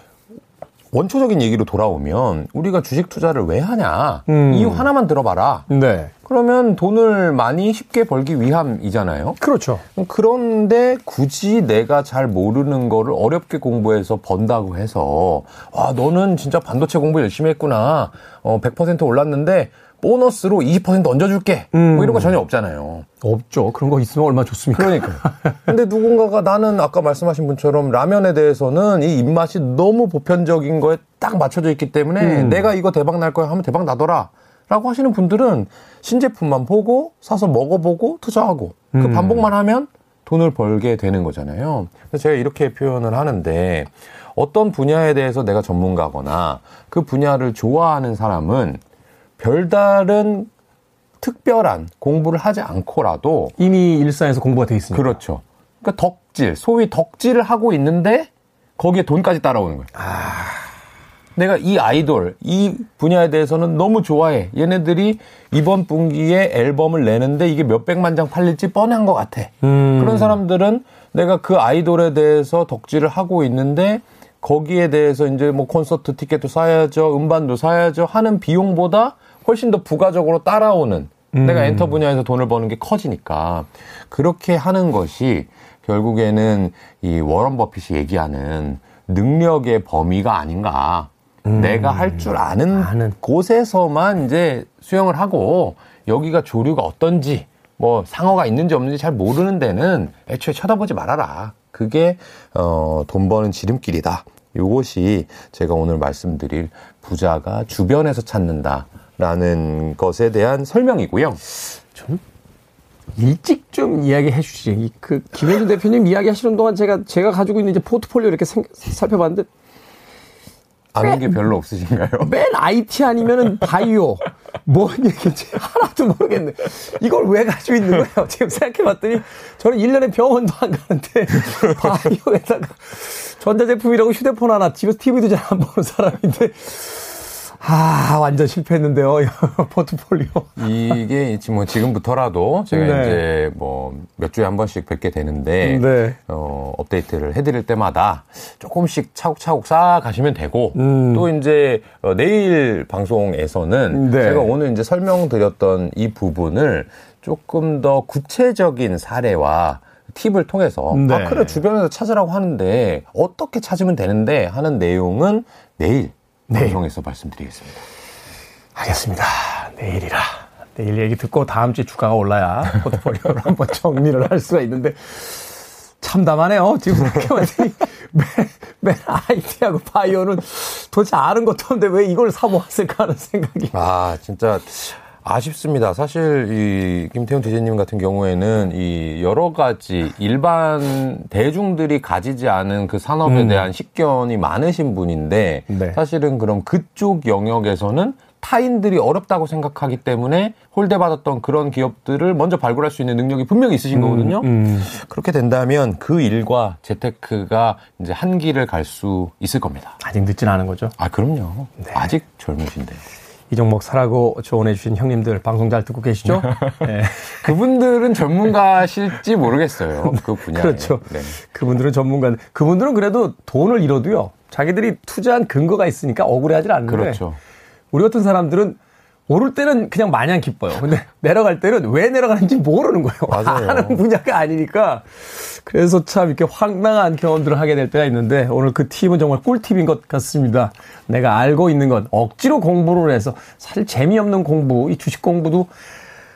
원초적인 얘기로 돌아오면 우리가 주식 투자를 왜 하냐 음. 이유 하나만 들어봐라. 네. 그러면 돈을 많이 쉽게 벌기 위함이잖아요. 그렇죠. 그런데 굳이 내가 잘 모르는 거를 어렵게 공부해서 번다고 해서 와 너는 진짜 반도체 공부 열심히 했구나. 어, 100% 올랐는데 보너스로 20% 얹어줄게. 음. 뭐 이런 거 전혀 없잖아요. 없죠. 그런 거 있으면 얼마나 좋습니까? 그러니까. 근데 누군가가 나는 아까 말씀하신 분처럼 라면에 대해서는 이 입맛이 너무 보편적인 거에 딱 맞춰져 있기 때문에 음. 내가 이거 대박 날 거야 하면 대박 나더라. 라고 하시는 분들은 신제품만 보고 사서 먹어보고 투자하고 그 음. 반복만 하면 돈을 벌게 되는 거잖아요. 그래서 제가 이렇게 표현을 하는데 어떤 분야에 대해서 내가 전문가거나 그 분야를 좋아하는 사람은 별다른 특별한 공부를 하지 않고라도 이미 일상에서 공부가 돼 있으니까. 그렇죠. 그러니까 덕질, 소위 덕질을 하고 있는데 거기에 돈까지 따라오는 거예요. 아... 내가 이 아이돌, 이 분야에 대해서는 너무 좋아해. 얘네들이 이번 분기에 앨범을 내는데 이게 몇백만 장 팔릴지 뻔한 것 같아. 음. 그런 사람들은 내가 그 아이돌에 대해서 덕질을 하고 있는데 거기에 대해서 이제 뭐 콘서트 티켓도 사야죠, 음반도 사야죠 하는 비용보다 훨씬 더 부가적으로 따라오는 음. 내가 엔터 분야에서 돈을 버는 게 커지니까 그렇게 하는 것이 결국에는 이 워런 버핏이 얘기하는 능력의 범위가 아닌가. 음. 내가 할 줄 아는, 아는 곳에서만 이제 수영을 하고 여기가 조류가 어떤지 뭐 상어가 있는지 없는지 잘 모르는 데는 애초에 쳐다보지 말아라. 그게 어, 돈 버는 지름길이다. 요것이 제가 오늘 말씀드릴 부자가 주변에서 찾는다 라는 것에 대한 설명이고요. 좀 일찍 좀 이야기해 주시지. 그 김현준 대표님 이야기하시는 동안 제가 제가 가지고 있는 이제 포트폴리오 이렇게 생, 살펴봤는데 아는 게 별로 없으신가요? 맨 IT 아니면은 바이오. 뭔 얘기인지 하나도 모르겠네. 이걸 왜 가지고 있는 거예요? 지금 생각해봤더니 저는 1년에 병원도 안 가는데 바이오에다가 전자제품이라고 휴대폰 하나, 집에서 TV도 잘 안 보는 사람인데 아, 완전 실패했는데요. 포트폴리오. 이게 지금 뭐 지금부터라도 제가 네. 이제 뭐 몇 주에 한 번씩 뵙게 되는데 네. 어, 업데이트를 해 드릴 때마다 조금씩 차곡차곡 쌓아 가시면 되고 음. 또 이제 어, 내일 방송에서는 네. 제가 오늘 이제 설명드렸던 이 부분을 조금 더 구체적인 사례와 팁을 통해서 네. 마크를 주변에서 찾으라고 하는데 어떻게 찾으면 되는데 하는 내용은 내일 네. 방송에서 말씀드리겠습니다. 알겠습니다. 내일이라. 내일 얘기 듣고 다음 주에 주가가 올라야 포트폴리오를 한번 정리를 할 수가 있는데 참담하네요. 지금 생각해봤더니 맨, 맨 IT하고 바이오는 도대체 아는 것도 없는데 왜 이걸 사모았을까 하는 생각이. 아, 진짜 아쉽습니다. 사실 이 김태훈 대제님 같은 경우에는 이 여러 가지 일반 대중들이 가지지 않은 그 산업에 음. 대한 식견이 많으신 분인데 네. 사실은 그럼 그쪽 영역에서는 타인들이 어렵다고 생각하기 때문에 홀대받았던 그런 기업들을 먼저 발굴할 수 있는 능력이 분명히 있으신 음, 거거든요. 음. 그렇게 된다면 그 일과 재테크가 이제 한 길을 갈 수 있을 겁니다. 아직 늦진 않은 거죠? 아, 그럼요. 네. 아직 젊으신데요. 이 종목 사라고 조언해 주신 형님들 방송 잘 듣고 계시죠? 네. 그분들은 전문가실지 모르겠어요. 그 분야에. 그렇죠. 네. 그분들은 전문가. 그분들은 그래도 돈을 잃어도요. 자기들이 투자한 근거가 있으니까 억울해하지 않는데. 그렇죠. 우리 같은 사람들은 오를 때는 그냥 마냥 기뻐요. 근데 내려갈 때는 왜 내려가는지 모르는 거예요. 맞아요. 아는 분야가 아니니까. 그래서 참 이렇게 황당한 경험들을 하게 될 때가 있는데 오늘 그 팁은 정말 꿀팁인 것 같습니다. 내가 알고 있는 것 억지로 공부를 해서 사실 재미없는 공부, 이 주식 공부도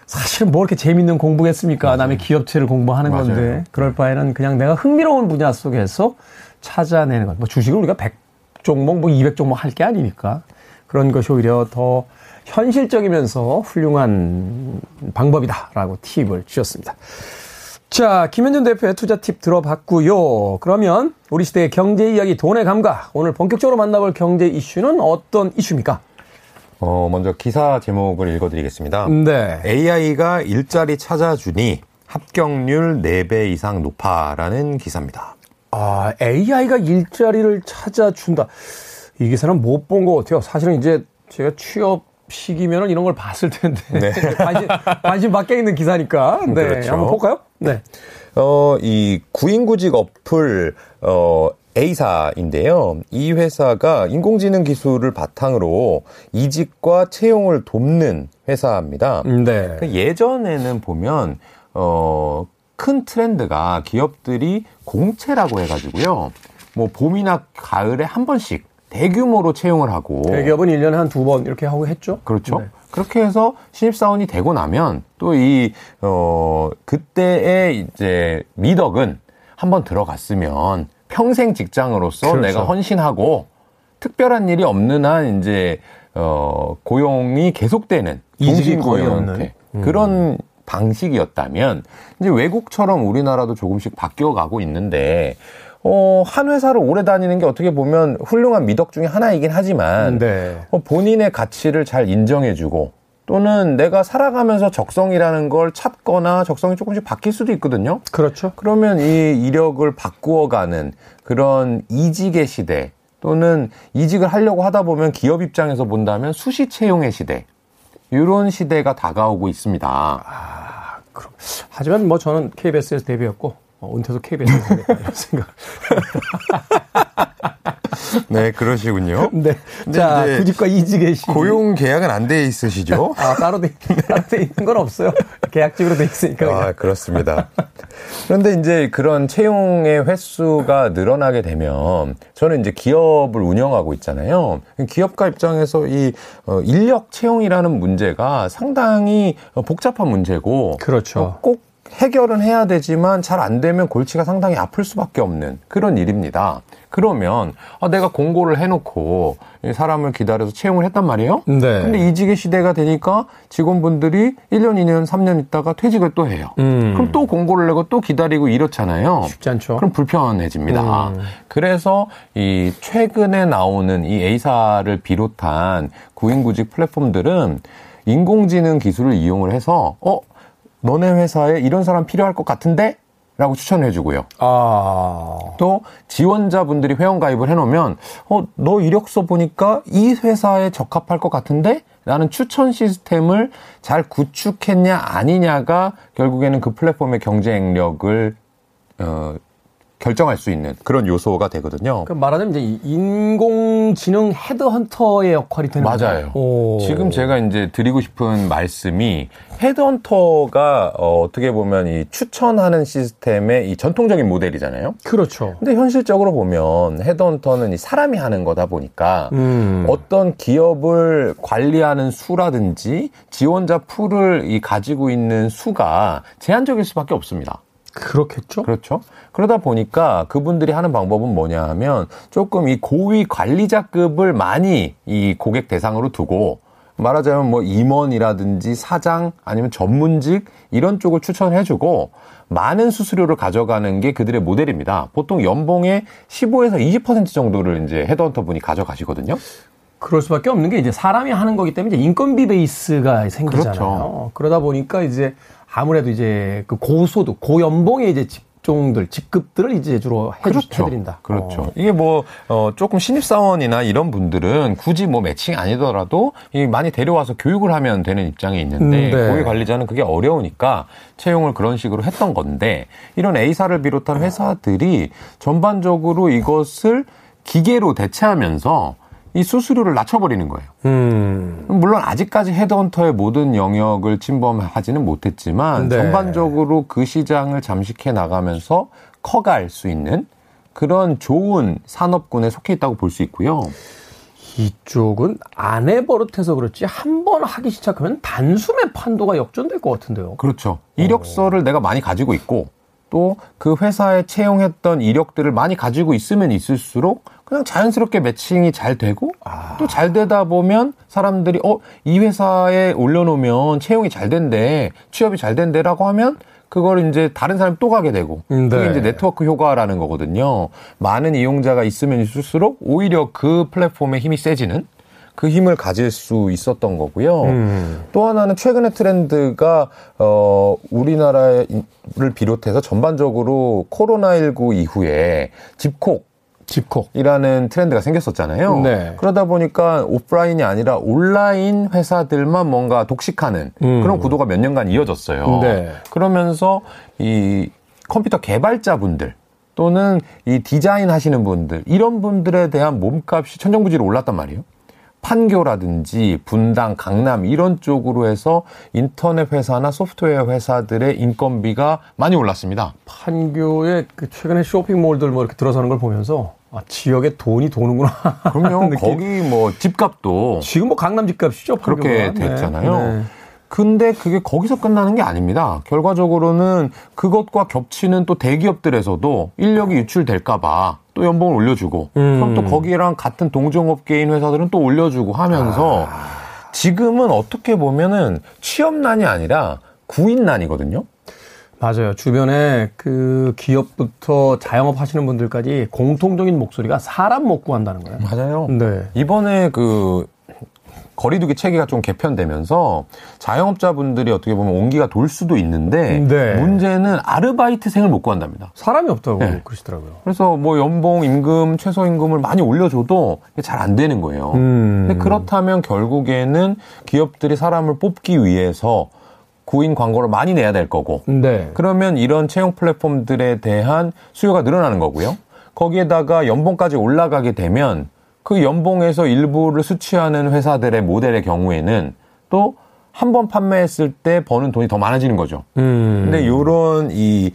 사실은 뭐 이렇게 재밌는 공부겠습니까? 맞아요. 남의 기업체를 공부하는 맞아요. 건데 그럴 바에는 그냥 내가 흥미로운 분야 속에서 찾아내는 것. 뭐 주식을 우리가 100종목, 뭐 200종목 할 게 아니니까 그런 것이 오히려 더 현실적이면서 훌륭한 방법이다라고 팁을 주셨습니다. 자, 김현준 대표의 투자 팁 들어봤고요. 그러면 우리 시대의 경제 이야기, 돈의 감각. 오늘 본격적으로 만나볼 경제 이슈는 어떤 이슈입니까? 어, 먼저 기사 제목을 읽어드리겠습니다. 네. AI가 일자리 찾아주니 합격률 4배 이상 높아라는 기사입니다. 아, AI가 일자리를 찾아준다. 이 기사는 못 본 것 같아요. 사실은 이제 제가 취업 시기면은 이런 걸 봤을 텐데 네. 관심 관심 밖에 있는 기사니까 네 그렇죠. 한번 볼까요? 네. 어, 이 구인구직 어플 어 A사인데요. 이 회사가 인공지능 기술을 바탕으로 이직과 채용을 돕는 회사입니다. 네. 그 예전에는 보면 어, 큰 트렌드가 기업들이 공채라고 해가지고요. 뭐 봄이나 가을에 한 번씩 대규모로 채용을 하고 대기업은 1년에 한 두 번 이렇게 하고 했죠. 그렇죠. 네. 그렇게 해서 신입사원이 되고 나면 또 이, 어, 그때의 이제 미덕은 한번 들어갔으면 평생 직장으로서 그렇죠. 내가 헌신하고 특별한 일이 없는 한 이제, 어, 고용이 계속되는 이직이 고용 형태. 음. 그런 방식이었다면 이제 외국처럼 우리나라도 조금씩 바뀌어 가고 있는데 어, 한 회사를 오래 다니는 게 어떻게 보면 훌륭한 미덕 중에 하나이긴 하지만 네. 어, 본인의 가치를 잘 인정해주고 또는 내가 살아가면서 적성이라는 걸 찾거나 적성이 조금씩 바뀔 수도 있거든요. 그렇죠. 그러면 이 이력을 바꾸어가는 그런 이직의 시대 또는 이직을 하려고 하다 보면 기업 입장에서 본다면 수시 채용의 시대 이런 시대가 다가오고 있습니다. 아, 그럼 하지만 뭐 저는 KBS에서 데뷔했고 어, 은퇴도 KBS에서 하겠다 이런 생각. 네, 그러시군요. 네. 자, 구직과 이직의 시. 고용 계약은 안 돼 있으시죠? 아, 따로 돼, 따로 돼 있는 건 없어요. 계약직으로 돼 있으니까. 그냥. 아, 그렇습니다. 그런데 이제 그런 채용의 횟수가 늘어나게 되면 저는 이제 기업을 운영하고 있잖아요. 기업가 입장에서 이 어, 인력 채용이라는 문제가 상당히 복잡한 문제고. 그렇죠. 꼭 해결은 해야 되지만 잘 안 되면 골치가 상당히 아플 수밖에 없는 그런 일입니다. 그러면 아, 내가 공고를 해놓고 사람을 기다려서 채용을 했단 말이에요. 네. 근데 이직의 시대가 되니까 직원분들이 1년, 2년, 3년 있다가 퇴직을 또 해요. 음. 그럼 또 공고를 내고 또 기다리고 이렇잖아요. 쉽지 않죠. 그럼 불편해집니다. 음. 그래서 이 최근에 나오는 이 A사를 비롯한 구인구직 플랫폼들은 인공지능 기술을 이용을 해서 어 너네 회사에 이런 사람 필요할 것 같은데? 라고 추천을 해주고요. 아. 또 지원자분들이 회원가입을 해놓으면, 어, 너 이력서 보니까 이 회사에 적합할 것 같은데? 라는 추천 시스템을 잘 구축했냐, 아니냐가 결국에는 그 플랫폼의 경쟁력을, 어, 결정할 수 있는 그런 요소가 되거든요. 그 말하자면 이제 인공지능 헤드헌터의 역할이 되는 맞아요. 오. 지금 제가 이제 드리고 싶은 말씀이 헤드헌터가 어, 떻게 보면 이 추천하는 시스템의 이 전통적인 모델이잖아요. 그렇죠. 근데 현실적으로 보면 헤드헌터는 이 사람이 하는 거다 보니까 음. 어떤 기업을 관리하는 수라든지 지원자 풀을 이 가지고 있는 수가 제한적일 수밖에 없습니다. 그렇겠죠. 그렇죠. 그러다 보니까 그분들이 하는 방법은 뭐냐 하면 조금 이 고위 관리자급을 많이 이 고객 대상으로 두고 말하자면 뭐 임원이라든지 사장 아니면 전문직 이런 쪽을 추천해주고 많은 수수료를 가져가는 게 그들의 모델입니다. 보통 연봉의 15에서 20% 정도를 이제 헤드헌터 분이 가져가시거든요. 그럴 수밖에 없는 게 이제 사람이 하는 거기 때문에 이제 인건비 베이스가 생기잖아요. 그렇죠. 그러다 보니까 이제 아무래도 이제 그 고소득, 고연봉의 이제 직종들, 직급들을 이제 주로 해주, 그렇죠. 해드린다. 그렇죠. 어. 이게 뭐, 어, 조금 신입사원이나 이런 분들은 굳이 뭐 매칭 아니더라도 이 많이 데려와서 교육을 하면 되는 입장에 있는데, 음, 네. 고위 관리자는 그게 어려우니까 채용을 그런 식으로 했던 건데, 이런 A사를 비롯한 회사들이 전반적으로 이것을 기계로 대체하면서 이 수수료를 낮춰버리는 거예요. 음. 물론 아직까지 헤드헌터의 모든 영역을 침범하지는 못했지만 네. 전반적으로 그 시장을 잠식해 나가면서 커갈 수 있는 그런 좋은 산업군에 속해 있다고 볼 수 있고요. 이쪽은 안 해버릇해서 그렇지 한 번 하기 시작하면 단숨에 판도가 역전될 것 같은데요. 그렇죠. 이력서를 어. 내가 많이 가지고 있고 또 그 회사에 채용했던 이력들을 많이 가지고 있으면 있을수록 그냥 자연스럽게 매칭이 잘 되고 아. 또잘 되다 보면 사람들이 어 이 회사에 올려놓으면 채용이 잘 된대 취업이 잘 된대라고 하면 그걸 이제 다른 사람이 또 가게 되고 음, 네. 그게 이제 네트워크 효과라는 거거든요. 많은 이용자가 있으면 있을수록 오히려 그 플랫폼의 힘이 세지는 그 힘을 가질 수 있었던 거고요. 음. 또 하나는 최근의 트렌드가 어 우리나라를 비롯해서 전반적으로 코로나19 이후에 집콕 집콕이라는 트렌드가 생겼었잖아요. 네. 그러다 보니까 오프라인이 아니라 온라인 회사들만 뭔가 독식하는 음. 그런 구도가 몇 년간 이어졌어요. 네. 그러면서 이 컴퓨터 개발자분들 또는 이 디자인 하시는 분들 이런 분들에 대한 몸값이 천정부지로 올랐단 말이에요. 판교라든지 분당, 강남 이런 쪽으로 해서 인터넷 회사나 소프트웨어 회사들의 인건비가 많이 올랐습니다. 판교에 그 최근에 쇼핑몰들 뭐 이렇게 들어서는 걸 보면서 아, 지역에 돈이 도는구나. 그럼요. 거기 뭐 집값도 지금 뭐 강남 집값이죠. 그렇게 됐잖아요. 네. 네. 근데 그게 거기서 끝나는 게 아닙니다. 결과적으로는 그것과 겹치는 또 대기업들에서도 인력이 유출될까봐 또 연봉을 올려주고, 음. 그럼 또 거기랑 같은 동종업계인 회사들은 또 올려주고 하면서 아. 지금은 어떻게 보면은 취업난이 아니라 구인난이거든요. 맞아요. 주변에 그 기업부터 자영업 하시는 분들까지 공통적인 목소리가 사람 못 구한다는 거예요. 맞아요. 네. 이번에 그 거리두기 체계가 좀 개편되면서 자영업자분들이 어떻게 보면 온기가 돌 수도 있는데 네. 문제는 아르바이트생을 못 구한답니다. 사람이 없다고 네. 그러시더라고요. 그래서 뭐 연봉, 임금, 최소 임금을 많이 올려줘도 잘 안 되는 거예요. 음. 근데 그렇다면 결국에는 기업들이 사람을 뽑기 위해서 구인 광고를 많이 내야 될 거고. 네. 그러면 이런 채용 플랫폼들에 대한 수요가 늘어나는 거고요. 거기에다가 연봉까지 올라가게 되면 그 연봉에서 일부를 수취하는 회사들의 모델의 경우에는 또 한 번 판매했을 때 버는 돈이 더 많아지는 거죠. 음. 근데 요런 이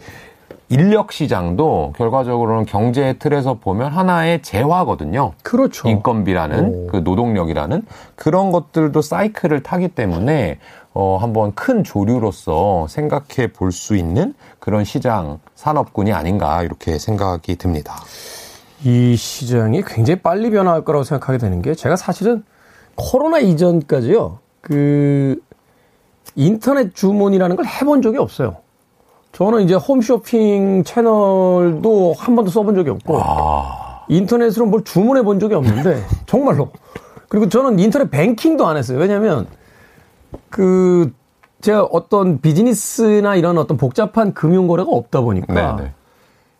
인력 시장도 결과적으로는 경제 틀에서 보면 하나의 재화거든요. 그렇죠. 인건비라는 오. 그 노동력이라는 그런 것들도 사이클을 타기 때문에 어, 한번 큰 조류로서 생각해 볼 수 있는 그런 시장 산업군이 아닌가 이렇게 생각이 듭니다. 이 시장이 굉장히 빨리 변화할 거라고 생각하게 되는 게 제가 사실은 코로나 이전까지요. 그 인터넷 주문이라는 걸 해본 적이 없어요. 저는 이제 홈쇼핑 채널도 한 번도 써본 적이 없고 아... 인터넷으로 뭘 주문해 본 적이 없는데 정말로 그리고 저는 인터넷 뱅킹도 안 했어요. 왜냐하면 그 제가 어떤 비즈니스나 이런 어떤 복잡한 금융 거래가 없다 보니까 네네.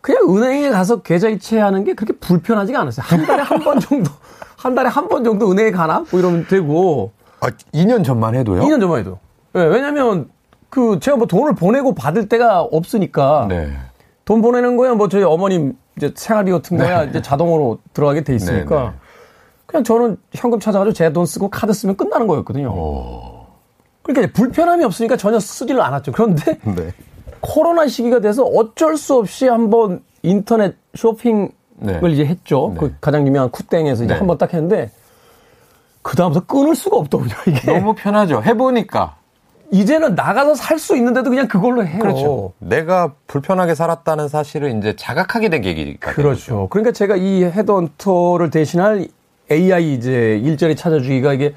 네. 그냥 은행에 가서 계좌 이체하는 게 그렇게 불편하지가 않았어요. 한 달에 한 번 정도 한 달에 한 번 정도 은행에 가나 뭐 이러면 되고. 아 2년 전만 해도요? 2년 전만 해도. 네, 왜냐면 그 제가 뭐 돈을 보내고 받을 때가 없으니까 네. 돈 보내는 거야 뭐 저희 어머님 이제 생활비 같은 거야 네. 이제 자동으로 들어가게 돼 있으니까 네, 네. 그냥 저는 현금 찾아가지고 제 돈 쓰고 카드 쓰면 끝나는 거였거든요. 오. 그러니까 불편함이 없으니까 전혀 쓰지를 않았죠. 그런데 네. 코로나 시기가 돼서 어쩔 수 없이 한번 인터넷 쇼핑을 네. 이제 했죠. 네. 그 가장 유명한 쿠땡에서 이제 네. 한번 딱 했는데 그 다음부터 끊을 수가 없더군요. 이게 너무 편하죠. 해보니까 이제는 나가서 살 수 있는데도 그냥 그걸로 해요. 그렇죠. 내가 불편하게 살았다는 사실을 이제 자각하게 된 계기가 그렇죠. 그러니까 제가 이 헤드헌터를 대신할 AI 이제 일자리 찾아주기가 이게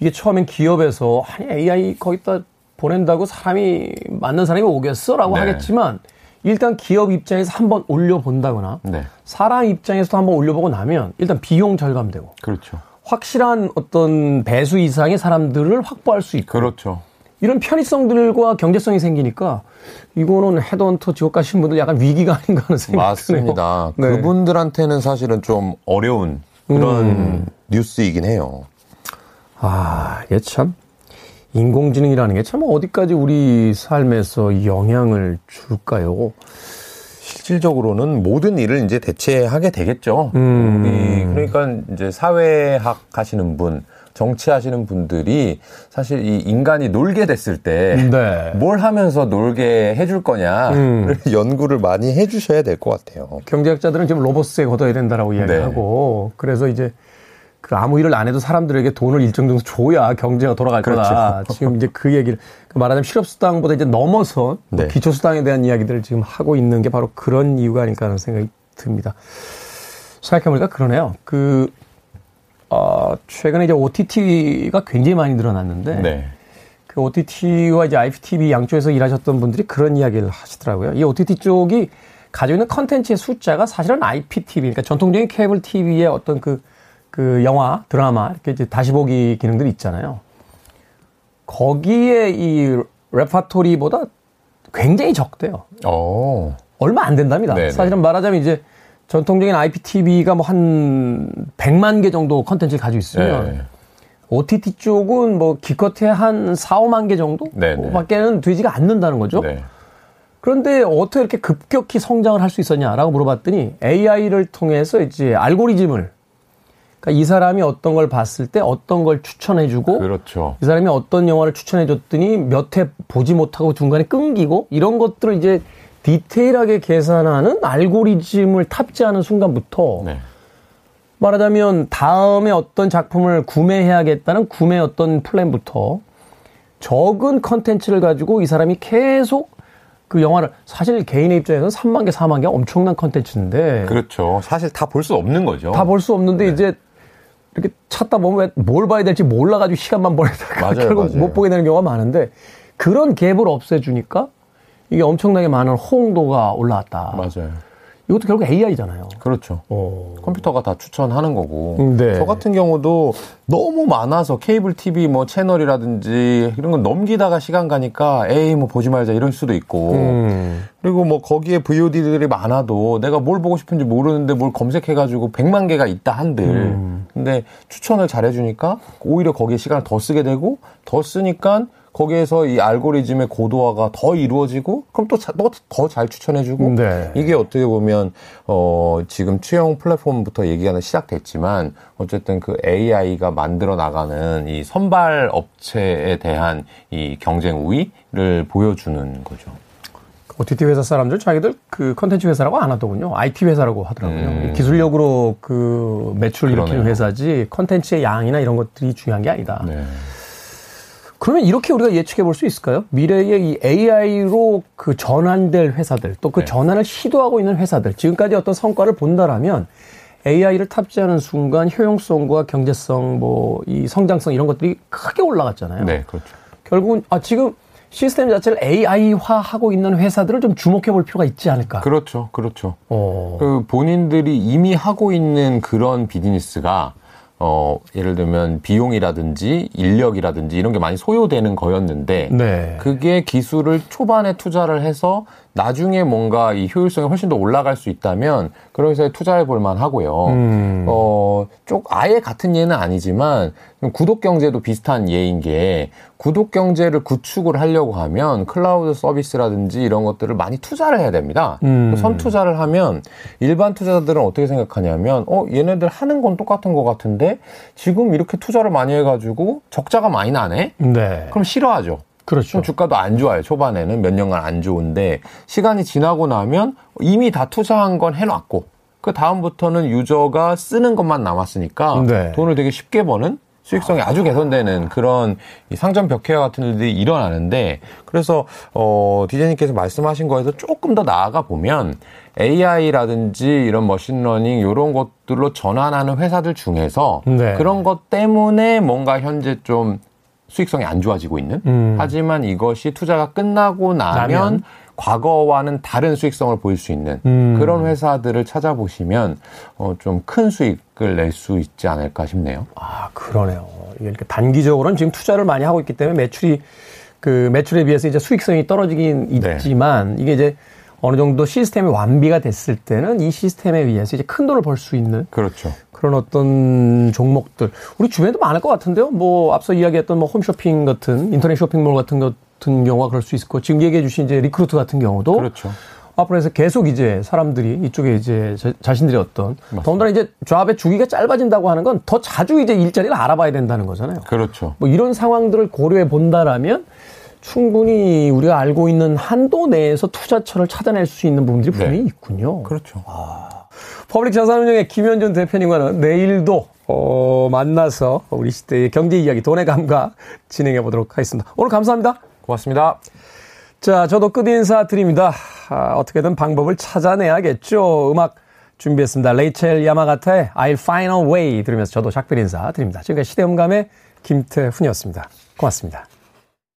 이게 처음엔 기업에서 아니 AI 거기다 보낸다고 사람이 맞는 사람이 오겠어라고 네. 하겠지만 일단 기업 입장에서 한번 올려본다거나 네. 사람 입장에서도 한번 올려보고 나면 일단 비용 절감되고 그렇죠. 확실한 어떤 배수 이상의 사람들을 확보할 수 있고 그렇죠. 이런 편의성들과 경제성이 생기니까 이거는 헤드헌터 지옥 가신 분들 약간 위기가 아닌가 하는 생각이 맞습니다. 네. 그분들한테는 사실은 좀 어려운 그런 음. 뉴스이긴 해요. 아, 이게 참 인공지능이라는 게 참 어디까지 우리 삶에서 영향을 줄까요? 실질적으로는 모든 일을 이제 대체하게 되겠죠. 음. 그러니까 이제 사회학 하시는 분, 정치하시는 분들이 사실 이 인간이 놀게 됐을 때뭘 네. 하면서 놀게 해줄 거냐 음. 연구를 많이 해주셔야 될 것 같아요. 경제학자들은 지금 로버스에 걷어야 된다라고 이야기하고 네. 그래서 이제 그 아무 일을 안 해도 사람들에게 돈을 일정 정도 줘야 경제가 돌아갈 그렇죠. 거다. 지금 이제 그 얘기를 그 말하자면 실업수당보다 이제 넘어서 네. 기초수당에 대한 이야기들을 지금 하고 있는 게 바로 그런 이유가 아닐까 하는 생각이 듭니다. 생각해보니까 그러네요. 그, 어, 최근에 이제 OTT가 굉장히 많이 늘어났는데. 네. 그 OTT와 이제 IPTV 양쪽에서 일하셨던 분들이 그런 이야기를 하시더라고요. 이 OTT 쪽이 가지고 있는 컨텐츠의 숫자가 사실은 IPTV, 그러니까 전통적인 케이블 TV의 어떤 그, 그 영화, 드라마, 이렇게 이제 다시 보기 기능들이 있잖아요. 거기에 이 레파토리보다 굉장히 적대요. 오. 어. 얼마 안 된답니다. 네네. 사실은 말하자면 이제 전통적인 IPTV가 뭐 한 100만 개 정도 컨텐츠를 가지고 있으면 네. OTT 쪽은 뭐 기껏해 한 4, 5만 개 정도? 네네. 밖에는 되지가 않는다는 거죠. 네. 그런데 어떻게 이렇게 급격히 성장을 할 수 있었냐라고 물어봤더니 AI를 통해서 이제 알고리즘을 그러니까 이 사람이 어떤 걸 봤을 때 어떤 걸 추천해주고 그렇죠. 이 사람이 어떤 영화를 추천해줬더니 몇 회 보지 못하고 중간에 끊기고 이런 것들을 이제 디테일하게 계산하는 알고리즘을 탑재하는 순간부터 네. 말하자면 다음에 어떤 작품을 구매해야겠다는 구매 어떤 플랜부터 적은 컨텐츠를 가지고 이 사람이 계속 그 영화를 사실 개인의 입장에서는 3만 개, 4만 개 엄청난 컨텐츠인데 그렇죠. 사실 다 볼 수 없는 거죠. 다 볼 수 없는데 네. 이제 이렇게 찾다 보면 뭘 봐야 될지 몰라가지고 시간만 보내다가 맞아요, 결국 맞아요. 못 보게 되는 경우가 많은데 그런 갭을 없애주니까 이게 엄청나게 많은 호응도가 올라왔다. 맞아요. 이것도 결국 AI잖아요. 그렇죠. 어. 컴퓨터가 다 추천하는 거고. 네. 저 같은 경우도 너무 많아서 케이블 TV 뭐 채널이라든지 이런 건 넘기다가 시간 가니까 에이 뭐 보지 말자 이럴 수도 있고. 음. 그리고 뭐 거기에 VOD들이 많아도 내가 뭘 보고 싶은지 모르는데 뭘 검색해가지고 100만 개가 있다 한들. 음. 근데 추천을 잘해주니까 오히려 거기에 시간을 더 쓰게 되고 더 쓰니까 거기에서 이 알고리즘의 고도화가 더 이루어지고 그럼 또더 잘 추천해주고 네. 이게 어떻게 보면 어 지금 취형 플랫폼부터 얘기가 시작됐지만 어쨌든 그 AI가 만들어 나가는 이 선발 업체에 대한 이 경쟁 우위를 보여주는 거죠. OTT 회사 사람들 자기들 그 컨텐츠 회사라고 안 하더군요. IT 회사라고 하더라고요. 음. 기술력으로 그 매출을 일으키는 회사지 컨텐츠의 양이나 이런 것들이 중요한 게 아니다. 네. 그러면 이렇게 우리가 예측해 볼 수 있을까요? 미래의 이 AI로 그 전환될 회사들, 또그 네. 전환을 시도하고 있는 회사들, 지금까지 어떤 성과를 본다라면 AI를 탑재하는 순간 효용성과 경제성, 뭐, 이 성장성 이런 것들이 크게 올라갔잖아요. 네, 그렇죠. 결국은, 아, 지금 시스템 자체를 AI화하고 있는 회사들을 좀 주목해 볼 필요가 있지 않을까? 그렇죠, 그렇죠. 어. 그 본인들이 이미 하고 있는 그런 비즈니스가 어, 예를 들면 비용이라든지 인력이라든지 이런 게 많이 소요되는 거였는데 네. 그게 기술을 초반에 투자를 해서 나중에 뭔가 이 효율성이 훨씬 더 올라갈 수 있다면 그런 회사에 투자해 볼 만하고요. 음. 어, 쪽 아예 같은 예는 아니지만 구독 경제도 비슷한 예인 게 구독 경제를 구축을 하려고 하면 클라우드 서비스라든지 이런 것들을 많이 투자를 해야 됩니다. 음. 선 투자를 하면 일반 투자자들은 어떻게 생각하냐면 어 얘네들 하는 건 똑같은 것 같은데 지금 이렇게 투자를 많이 해가지고 적자가 많이 나네. 네. 그럼 싫어하죠. 그렇죠. 주가도 안 좋아요. 초반에는 몇 년간 안 좋은데 시간이 지나고 나면 이미 다 투자한 건 해놨고 그 다음부터는 유저가 쓰는 것만 남았으니까 네. 돈을 되게 쉽게 버는 수익성이 아주 개선되는 그런 상점 벽해와 같은 일들이 일어나는데 그래서 어 디제이님께서 말씀하신 거에서 조금 더 나아가 보면 AI라든지 이런 machine learning 이런 것들로 전환하는 회사들 중에서 네. 그런 것 때문에 뭔가 현재 좀 수익성이 안 좋아지고 있는. 음. 하지만 이것이 투자가 끝나고 나면, 나면, 과거와는 다른 수익성을 보일 수 있는 음. 그런 회사들을 찾아보시면 어, 좀 큰 수익을 낼 수 있지 않을까 싶네요. 아 그러네요. 이렇게 단기적으로는 지금 투자를 많이 하고 있기 때문에 매출이 그 매출에 비해서 이제 수익성이 떨어지긴 네. 있지만 네. 이게 이제 어느 정도 시스템이 완비가 됐을 때는 이 시스템에 의해서 이제 큰 돈을 벌 수 있는 그렇죠. 그런 어떤 종목들 우리 주변에도 많을 것 같은데요. 뭐 앞서 이야기했던 뭐 홈쇼핑 같은 인터넷 쇼핑몰 같은 것 같은 경우가 그럴 수 있고 지금 얘기해 주신 이제 리크루트 같은 경우도 그렇죠. 앞으로 해서 계속 이제 사람들이 이쪽에 이제 자, 신들이 어떤 맞습니다. 더군다나 이제 조합의 주기가 짧아진다고 하는 건 더 자주 이제 일자리를 알아봐야 된다는 거잖아요. 그렇죠. 뭐 이런 상황들을 고려해 본다라면 충분히 우리가 알고 있는 한도 내에서 투자처를 찾아낼 수 있는 부분들이 분명히 네. 있군요. 그렇죠. 아. 퍼블릭 자산운용의 김현준 대표님과는 내일도 어, 만나서 우리 시대의 경제 이야기, 돈의 감각 진행해 보도록 하겠습니다. 오늘 감사합니다. 고맙습니다. 자, 저도 끝 인사 드립니다. 아, 어떻게든 방법을 찾아내야겠죠. 음악 준비했습니다. 레이첼 야마가타의 I'll Find a Way 들으면서 저도 작별 인사 드립니다. 지금까지 시대음감의 김태훈이었습니다. 고맙습니다.